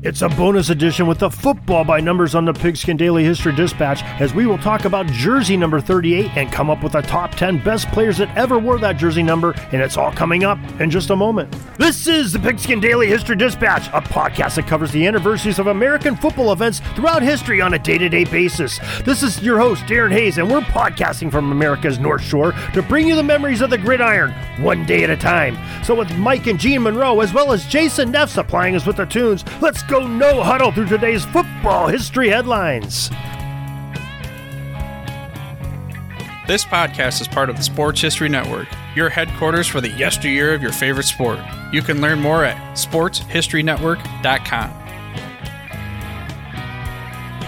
It's a bonus edition with the football by numbers on the Pigskin Daily History Dispatch as we will talk about jersey number 38 and come up with the top 10 best players that ever wore that jersey number, and it's all coming up in just a moment. This is the Pigskin Daily History Dispatch, a podcast that covers the anniversaries of American football events throughout history on a day to day basis. This is your host, Darren Hayes, and we're podcasting from America's North Shore to bring you the memories of the gridiron, one day at a time. So, with Mike and Gene Monroe, as well as Jason Neff supplying us with the tunes, let's go no huddle through today's football history headlines. This podcast is part of the Sports History Network, your headquarters for the yesteryear of your favorite sport. You can learn more at sportshistorynetwork.com.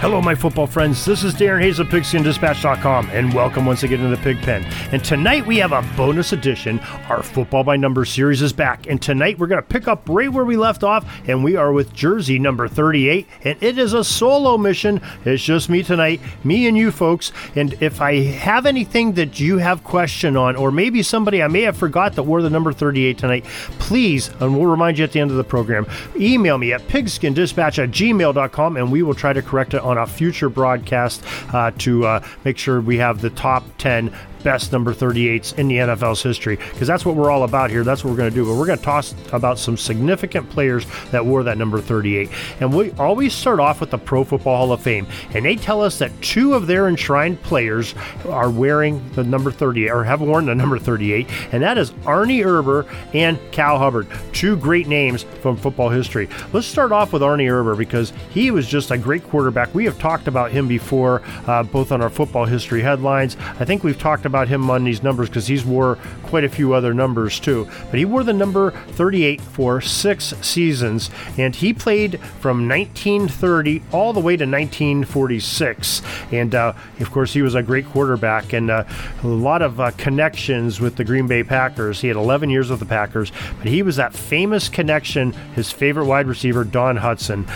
Hello, my football friends. This is Darren Hayes of PigskinDispatch.com, and welcome once again to the Pig Pen. And tonight we have a bonus edition. Our Football by Numbers series is back, and tonight we're going to pick up right where we left off, and we are with jersey number 38, and it is a solo mission. It's just me tonight, me and you folks. And if I have anything that you have question on, or maybe somebody I may have forgot that wore the number 38 tonight, please, and we'll remind you at the end of the program, email me at pigskindispatch at gmail.com, and we will try to correct it on a future broadcast uh, to uh, make sure we have the top 10 best number 38s in the NFL's history because that's what we're all about here. That's what we're going to do. But we're going to talk about some significant players that wore that number 38. And we always start off with the Pro Football Hall of Fame. And they tell us that two of their enshrined players are wearing the number 38 or have worn the number 38. And that is Arnie Herber and Cal Hubbard. Two great names from football history. Let's start off with Arnie Herber because he was just a great quarterback. We have talked about him before, uh, both on our football history headlines. I think we've talked about him on these numbers because he's wore quite a few other numbers too. But he wore the number 38 for six seasons, and he played from 1930 all the way to 1946. And uh, of course, he was a great quarterback and uh, a lot of uh, connections with the Green Bay Packers. He had 11 years with the Packers, but he was that famous connection. His favorite wide receiver, Don Hutson.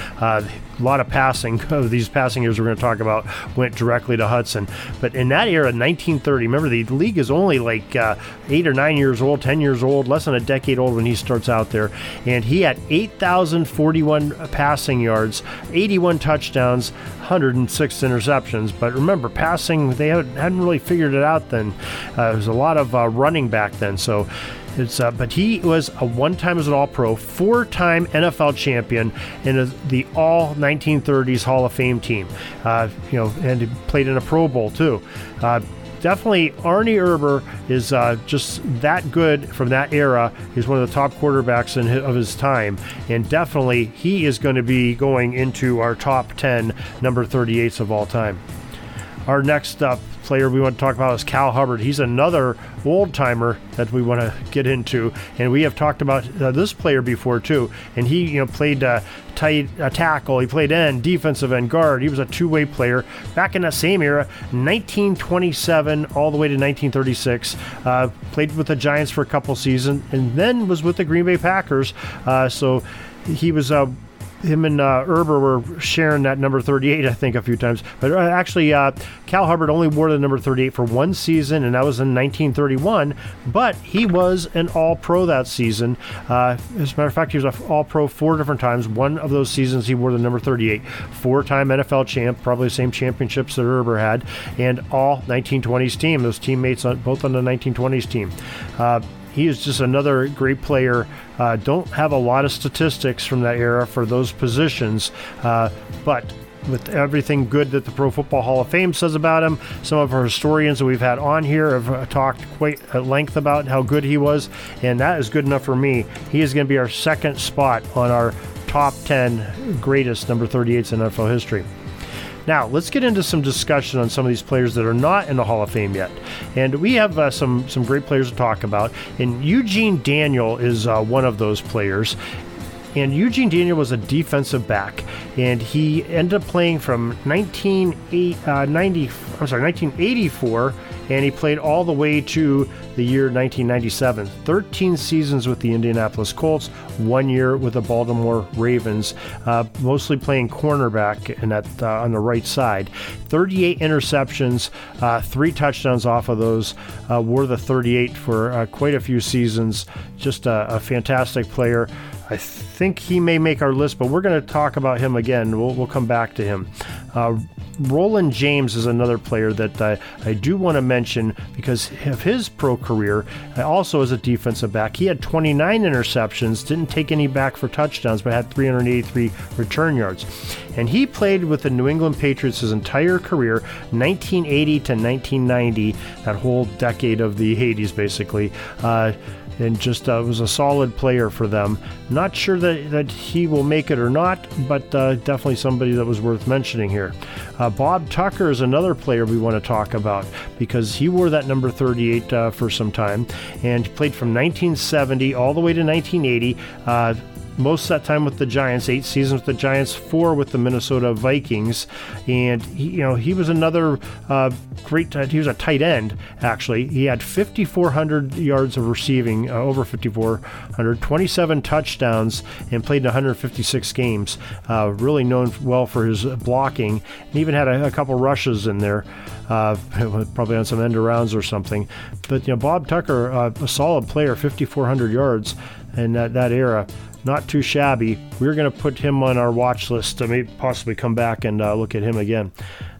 A lot of passing of these passing years we're going to talk about went directly to Hutson. But in that era, 1930, remember the league is only like uh, eight or nine years old, 10 years old, less than a decade old when he starts out there. And he had 8,041 passing yards, 81 touchdowns, 106 interceptions. But remember, passing, they hadn't really figured it out then. Uh, there was a lot of uh, running back then. So it's, uh, but he was a one-time as an All-Pro, four-time NFL champion in the All 1930s Hall of Fame team. Uh, you know, and he played in a Pro Bowl too. Uh, definitely Arnie Herber is uh, just that good from that era. He's one of the top quarterbacks his, of his time, and definitely he is going to be going into our top 10 number 38s of all time. Our next up player we want to talk about is Cal Hubbard. He's another old timer that we want to get into, and we have talked about uh, this player before too. And he, you know, played uh, tight uh, tackle. He played end, defensive end, guard. He was a two-way player back in that same era, 1927 all the way to 1936. Uh, played with the Giants for a couple seasons, and then was with the Green Bay Packers. Uh, so he was uh, him and uh, Herber were sharing that number 38, I think, a few times. But uh, actually, uh, Cal Hubbard only wore the number 38 for one season, and that was in 1931. But he was an All Pro that season. Uh, as a matter of fact, he was an All Pro four different times. One of those seasons, he wore the number 38. Four time NFL champ, probably the same championships that Herber had, and all 1920s team. Those teammates, on, both on the 1920s team. Uh, he is just another great player. Uh, don't have a lot of statistics from that era for those positions, uh, but with everything good that the Pro Football Hall of Fame says about him. Some of our historians that we've had on here have uh, talked quite at length about how good he was, and that is good enough for me. He is going to be our second spot on our top 10 greatest number 38s in NFL history. Now, let's get into some discussion on some of these players that are not in the Hall of Fame yet. And we have uh, some, some great players to talk about. And Eugene Daniel is uh, one of those players. and Eugene Daniel was a defensive back, and he ended up playing from 1990, uh, I'm sorry, 1984 and he played all the way to the year 1997. 13 seasons with the Indianapolis Colts, one year with the Baltimore Ravens, uh, mostly playing cornerback and at uh, on the right side. 38 interceptions, uh, three touchdowns off of those. Uh, were the 38 for uh, quite a few seasons. Just a, a fantastic player. I think he may make our list, but we're going to talk about him again. We'll, we'll come back to him. Uh, Roland James is another player that I, I do want to mention because of his pro career, uh, also as a defensive back. He had 29 interceptions, didn't take any back for touchdowns, but had 383 return yards. And he played with the New England Patriots his entire career, 1980 to 1990, that whole decade of the 80s, basically. Uh, and just uh, was a solid player for them. Not sure that, that he will make it or not, but uh, definitely somebody that was worth mentioning here. Uh, Bob Tucker is another player we want to talk about because he wore that number 38 uh, for some time and played from 1970 all the way to 1980 most of that time with the Giants, eight seasons with the Giants, four with the Minnesota Vikings, and he, you know he was another uh, great. He was a tight end actually. He had 5,400 yards of receiving, uh, over 5,400, 27 touchdowns, and played in 156 games. Uh, really known well for his blocking, and even had a, a couple rushes in there. Uh, probably on some end arounds or something. But you know, Bob Tucker, uh, a solid player, 5,400 yards in that, that era not too shabby. We're going to put him on our watch list to maybe possibly come back and uh, look at him again.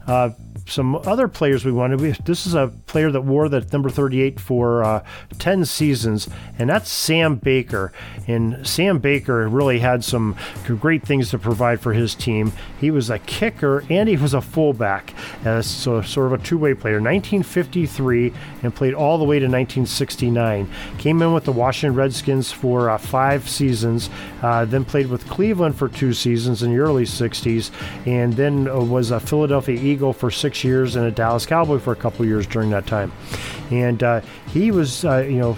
Uh, some other players we wanted. This is a player that wore the number 38 for uh, 10 seasons, and that's Sam Baker. And Sam Baker really had some great things to provide for his team. He was a kicker and he was a fullback, uh, so sort of a two way player. 1953 and played all the way to 1969. Came in with the Washington Redskins for uh, five seasons, uh, then played with Cleveland for two seasons in the early 60s, and then uh, was a Philadelphia Eagle for six six years and a Dallas Cowboy for a couple years during that time. And uh, he was, uh, you know,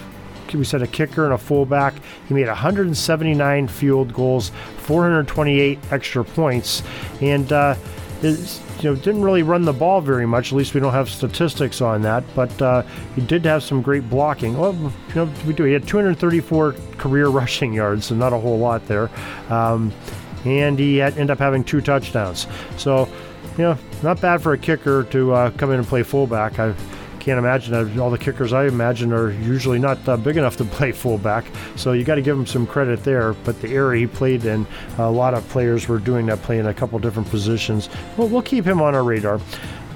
we said a kicker and a fullback. He made 179 field goals, 428 extra points, and uh, is, you know didn't really run the ball very much. At least we don't have statistics on that. But uh, he did have some great blocking. Well, you know we do. He had 234 career rushing yards, so not a whole lot there. Um, and he had, ended up having two touchdowns. So you know, not bad for a kicker to uh, come in and play fullback. I can't imagine that all the kickers I imagine are usually not uh, big enough to play fullback. So you got to give him some credit there. But the area he played in, a lot of players were doing that, playing a couple different positions. Well, we'll keep him on our radar.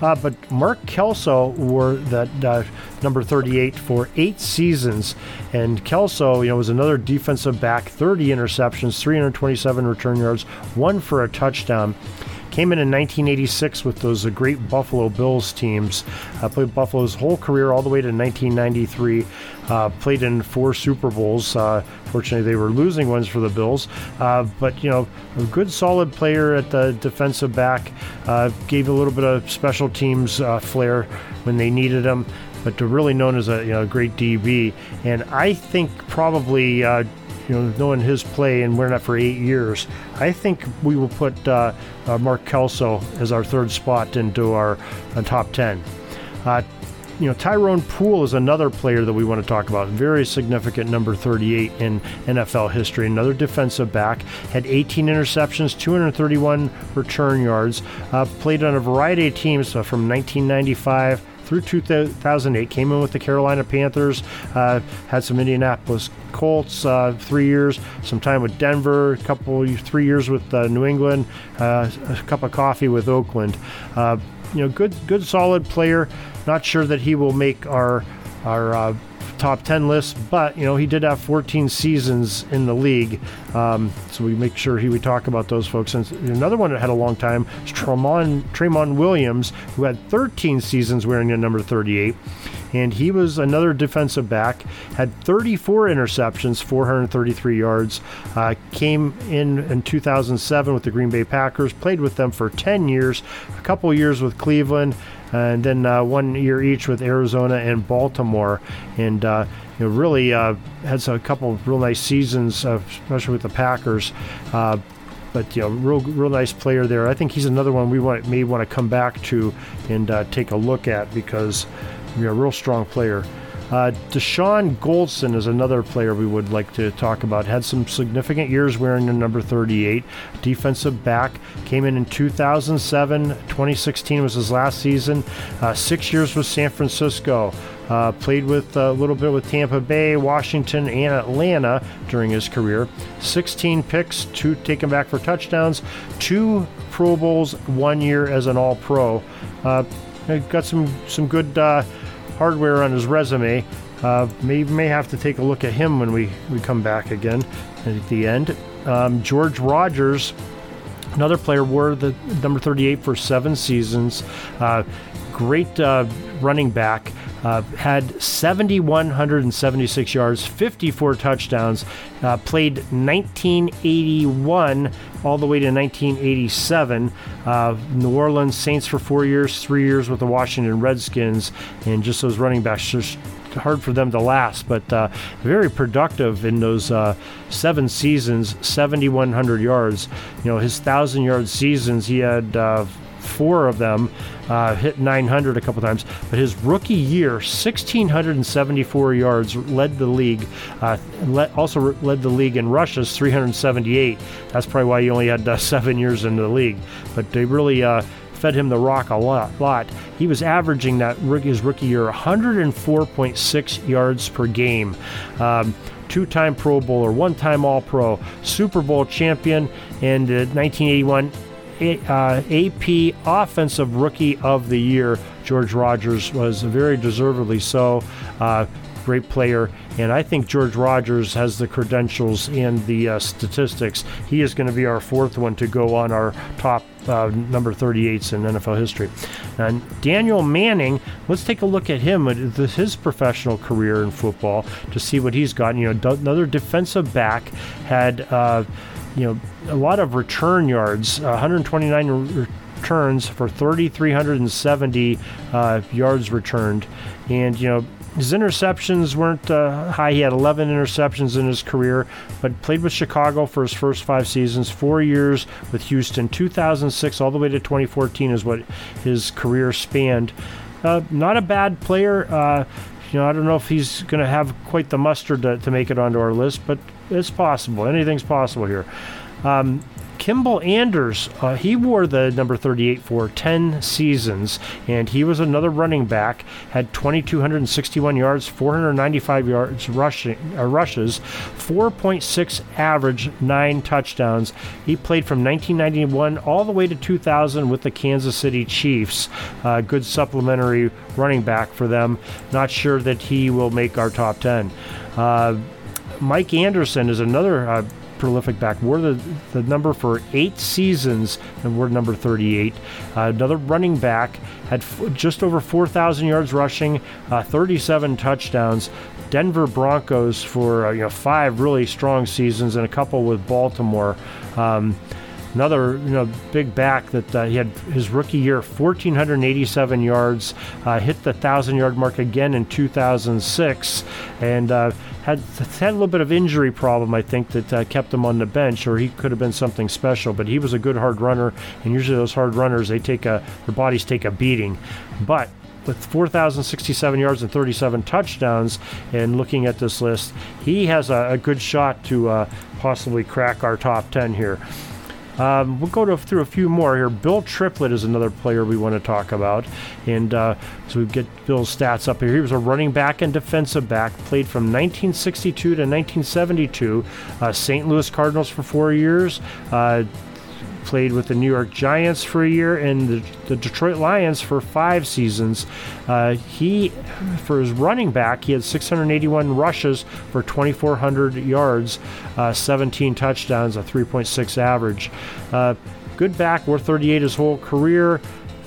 Uh, but Mark Kelso wore that uh, number 38 for eight seasons, and Kelso, you know, was another defensive back, 30 interceptions, 327 return yards, one for a touchdown. Came in in 1986 with those uh, great Buffalo Bills teams. Uh, played Buffalo's whole career all the way to 1993. Uh, played in four Super Bowls. Uh, fortunately, they were losing ones for the Bills. Uh, but, you know, a good solid player at the defensive back. Uh, gave a little bit of special teams flair when they needed him but really known as a you know, great DB. And I think probably uh, you know, knowing his play and wearing that for eight years, I think we will put uh, uh, Mark Kelso as our third spot into our uh, top 10. Uh, you know, Tyrone Poole is another player that we want to talk about. Very significant number 38 in NFL history. Another defensive back. Had 18 interceptions, 231 return yards. Uh, played on a variety of teams uh, from 1995 through 2008. Came in with the Carolina Panthers, uh, had some Indianapolis Colts, uh, three years, some time with Denver, a couple, three years with uh, New England, uh, a cup of coffee with Oakland. Uh, you know, good, good, solid player. Not sure that he will make our our uh, top 10 list, but you know he did have 14 seasons in the league, um, so we make sure he we talk about those folks. And another one that had a long time is Tramon, Tramon Williams, who had 13 seasons wearing the number 38, and he was another defensive back. Had 34 interceptions, 433 yards. Uh, came in in 2007 with the Green Bay Packers, played with them for 10 years, a couple years with Cleveland and then uh, one year each with Arizona and Baltimore. And uh, you know, really uh, had a couple of real nice seasons, uh, especially with the Packers. Uh, but you know, real real nice player there. I think he's another one we want, may want to come back to and uh, take a look at because you know, real strong player. Uh, Dashon Goldson is another player we would like to talk about. Had some significant years wearing the number 38. Defensive back. Came in in 2007. 2016 was his last season. Uh, six years with San Francisco. Uh, played with uh, a little bit with Tampa Bay, Washington, and Atlanta during his career. 16 picks, two taken back for touchdowns, two Pro Bowls, one year as an All Pro. Uh, got some some good uh, hardware on his resume. Uh, may may have to take a look at him when we, we come back again at the end. Um, George Rogers, another player, wore the number 38 for seven seasons. Uh, great uh, running back. Uh, had 7,176 yards, 54 touchdowns, uh, played 1981 all the way to 1987. Uh, New Orleans Saints for four years, three years with the Washington Redskins, and just those running backs just hard for them to last, but uh, very productive in those uh, seven seasons, 7,100 yards. You know, his thousand yard seasons, he had uh, four of them, uh, hit 900 a couple times. But his rookie year, 1,674 yards, led the league. Uh, also led the league in rushes, 378. That's probably why he only had uh, seven years in the league. But they really uh, fed him the rock a lot. lot. He was averaging that his rookie year 104.6 yards per game. Um, two-time Pro Bowler, one-time All-Pro, Super Bowl champion, and the 1981 uh, AP Offensive Rookie of the Year. George Rogers was very deservedly so. Uh, great player, and I think George Rogers has the credentials and the uh, statistics. He is going to be our fourth one to go on our top uh, number 38s in NFL history. And Daniel Manning, let's take a look at him, his professional career in football, to see what he's got. You know, another defensive back had. Uh, you know, a lot of return yards, 129 returns for 3,370 uh, yards returned. And, you know, his interceptions weren't uh, high. He had 11 interceptions in his career, but played with Chicago for his first five seasons, four years with Houston. 2006 all the way to 2014 is what his career spanned. Uh, not a bad player. Uh, you know, I don't know if he's going to have quite the mustard to, to, make it onto our list, but it's possible. Anything's possible here. Um, Kimble Anders, uh, he wore the number 38 for 10 seasons, and he was another running back. Had 2,261 yards, 495 yards rushing, uh, rushes, 4.6 average, nine touchdowns. He played from 1991 all the way to 2000 with the Kansas City Chiefs. Uh, good supplementary running back for them. Not sure that he will make our top 10. Uh, Mike Anderson is another uh, prolific back. We're the, the number for eight seasons, and we're number 38. Uh, another running back had f- just over 4,000 yards rushing, uh, 37 touchdowns. Denver Broncos for uh, you know five really strong seasons and a couple with Baltimore. Um, another you know big back that uh, he had his rookie year 1487 yards uh, hit the thousand yard mark again in 2006 and uh, had had a little bit of injury problem I think that uh, kept him on the bench or he could have been something special but he was a good hard runner and usually those hard runners they take a their bodies take a beating but with 4,067 yards and 37 touchdowns, and looking at this list, he has a, a good shot to uh, possibly crack our top 10 here. Um, we'll go to, through a few more here. Bill Triplett is another player we want to talk about. And uh, so we get Bill's stats up here. He was a running back and defensive back, played from 1962 to 1972. Uh, St. Louis Cardinals for four years. Uh, played with the New York Giants for a year and the, the Detroit Lions for five seasons. Uh, he, for his running back, he had 681 rushes for 2,400 yards, uh, 17 touchdowns, a 3.6 average. Uh, good back, worth 38 his whole career.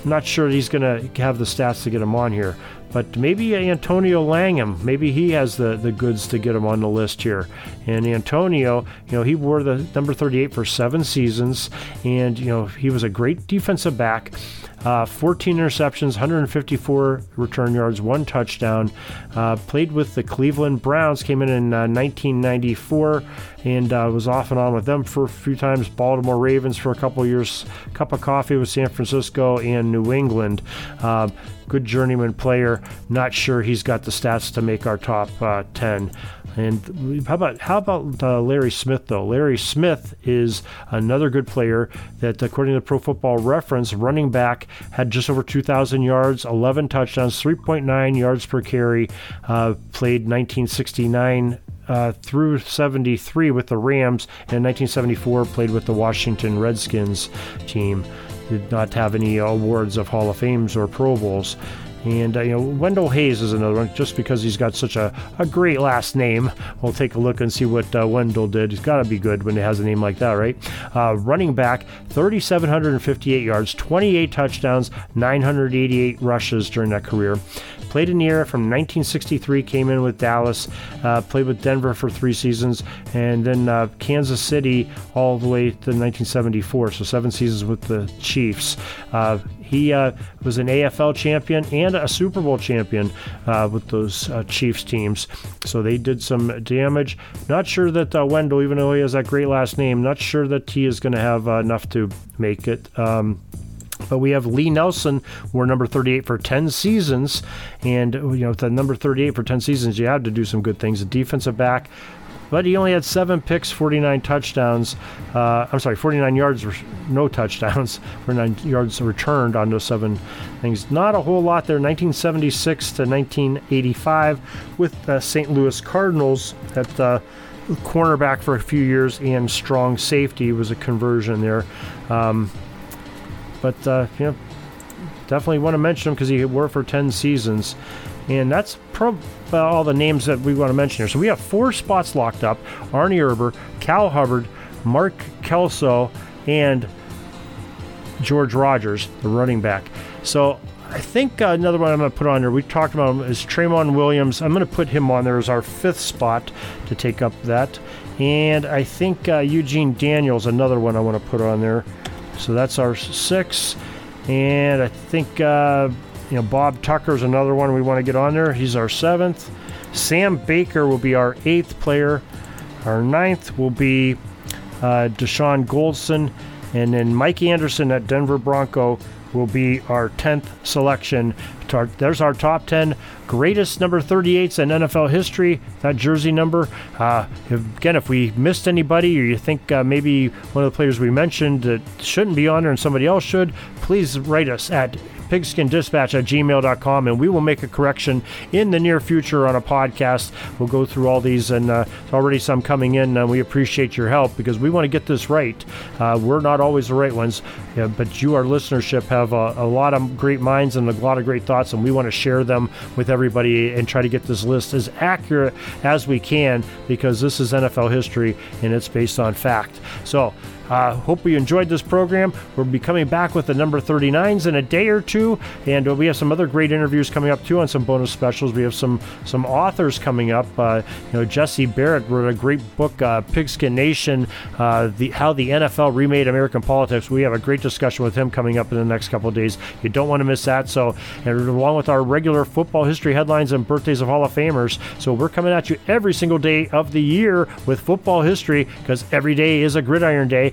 not sure he's going to have the stats to get him on here. But maybe Antonio Langham, maybe he has the, the goods to get him on the list here. And Antonio, you know, he wore the number 38 for seven seasons, and, you know, he was a great defensive back. Uh, 14 interceptions, 154 return yards, one touchdown. Uh, played with the Cleveland Browns, came in in uh, 1994, and uh, was off and on with them for a few times. Baltimore Ravens for a couple years, cup of coffee with San Francisco and New England. Good journeyman player. Not sure he's got the stats to make our top uh, 10. And how about how about uh, Larry Smith though? Larry Smith is another good player that, according to the Pro Football Reference, running back had just over 2,000 yards, 11 touchdowns, 3.9 yards per carry. Uh, played 1969 uh, through 73 with the Rams, and in 1974 played with the Washington Redskins team. Did not have any awards of Hall of Fames or Pro Bowls. And, uh, you know, Wendell Hayes is another one, just because he's got such a, a great last name. We'll take a look and see what uh, Wendell did. He's got to be good when he has a name like that, right? Uh, running back, 3,758 yards, 28 touchdowns, 988 rushes during that career. Played in the era from 1963, came in with Dallas, uh, played with Denver for three seasons, and then uh, Kansas City all the way to 1974. So seven seasons with the Chiefs. Uh, he uh, was an AFL champion and a Super Bowl champion uh, with those uh, Chiefs teams. So they did some damage. Not sure that uh, Wendell, even though he has that great last name, not sure that he is going to have uh, enough to make it. Um, but we have Lee Nelson, we're number 38 for 10 seasons. And, you know, the number 38 for 10 seasons, you have to do some good things. A defensive back, but he only had seven picks, 49 touchdowns. Uh, I'm sorry, 49 yards, no touchdowns, 49 yards returned on those seven things. Not a whole lot there. 1976 to 1985 with the St. Louis Cardinals at uh, cornerback for a few years and strong safety was a conversion there. Um, but uh, you know, definitely want to mention him because he worked for 10 seasons. And that's pro- uh, all the names that we want to mention here. So we have four spots locked up Arnie Herber, Cal Hubbard, Mark Kelso, and George Rogers, the running back. So I think uh, another one I'm going to put on there, we talked about him, is Tramon Williams. I'm going to put him on there as our fifth spot to take up that. And I think uh, Eugene Daniels, another one I want to put on there. So that's our six. And I think uh, you know Bob Tucker is another one we want to get on there. He's our seventh. Sam Baker will be our eighth player. Our ninth will be uh, Dashon Goldson. And then Mike Anderson at Denver Bronco will be our 10th selection. There's our top 10 greatest number 38s in NFL history, that jersey number. Uh, again, if we missed anybody or you think uh, maybe one of the players we mentioned that shouldn't be on there and somebody else should, please write us at pigskindispatch at gmail.com, and we will make a correction in the near future on a podcast. We'll go through all these, and uh, already some coming in, and we appreciate your help because we want to get this right. Uh, we're not always the right ones, yeah, but you, our listenership, have a, a, lot of great minds and a lot of great thoughts, and we want to share them with everybody and try to get this list as accurate as we can because this is NFL history and it's based on fact. So, uh, hope you enjoyed this program. We'll be coming back with the number 39s in a day or two, and uh, we have some other great interviews coming up too on some bonus specials. We have some some authors coming up. Uh, you know, Jesse Berrett wrote a great book, uh, Pigskin Nation, uh, the how the NFL remade American politics. We have a great discussion with him coming up in the next couple days. You don't want to miss that. So, along with our regular football history headlines and birthdays of Hall of Famers, so we're coming at you every single day of the year with football history because every day is a gridiron day.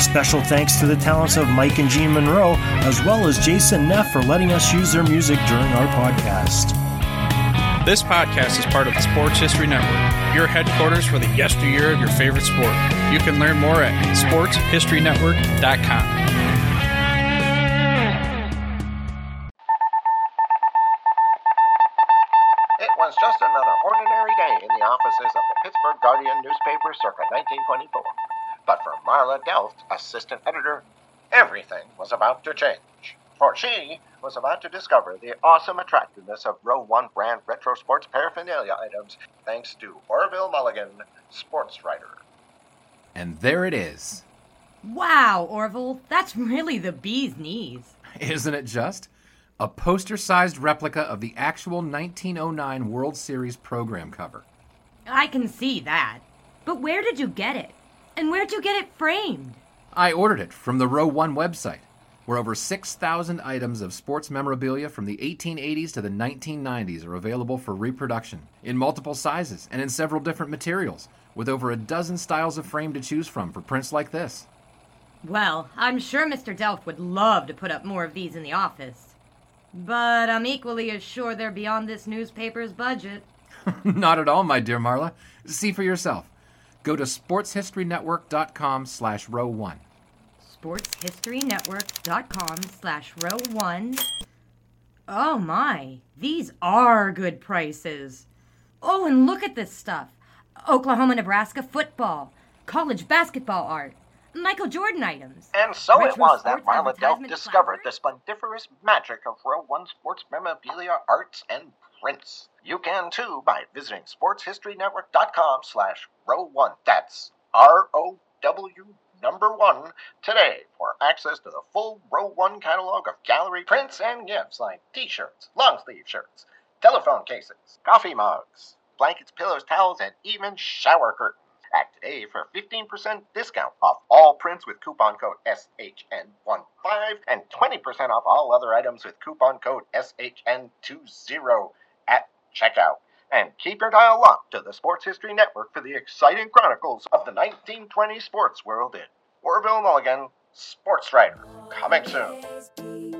Special thanks to the talents of Mike and Jean Monroe, as well as Jason Neff for letting us use their music during our podcast. This podcast is part of the Sports History Network, your headquarters for the yesteryear of your favorite sport. You can learn more at sportshistorynetwork.com. It was just another ordinary day in the offices of the Pittsburgh Guardian newspaper circa 1924. But for Marla Delft, assistant editor, everything was about to change. For she was about to discover the awesome attractiveness of Row 1 brand retro sports paraphernalia items thanks to Orville Mulligan, sports writer. And there it is. Wow, Orville, that's really the bee's knees. Isn't it just? A poster sized replica of the actual 1909 World Series program cover. I can see that. But where did you get it? And where'd you get it framed? I ordered it from the Row 1 website, where over 6,000 items of sports memorabilia from the 1880s to the 1990s are available for reproduction in multiple sizes and in several different materials, with over a dozen styles of frame to choose from for prints like this. Well, I'm sure Mr. Delft would love to put up more of these in the office. But I'm equally as sure they're beyond this newspaper's budget. Not at all, my dear Marla. See for yourself. Go to sportshistorynetwork.com slash row one. sportshistorynetwork.com slash row one. Oh my, these are good prices. Oh, and look at this stuff. Oklahoma Nebraska football, college basketball art, Michael Jordan items. And so it was that Marla Delft discovered the splendiferous magic of Row 1 sports memorabilia, arts, and prints. You can too by visiting sportshistorynetwork.com slash row 1. That's R-O-W number 1 today for access to the full Row 1 catalog of gallery prints and gifts like t-shirts, long sleeve shirts, telephone cases, coffee mugs, blankets, pillows, towels, and even shower curtains. Act today for a 15% discount off all prints with coupon code SHN15 and 20% off all other items with coupon code SHN20 at checkout. And keep your dial locked to the Sports History Network for the exciting chronicles of the 1920 sports world in Orville Mulligan, sports writer. Coming soon.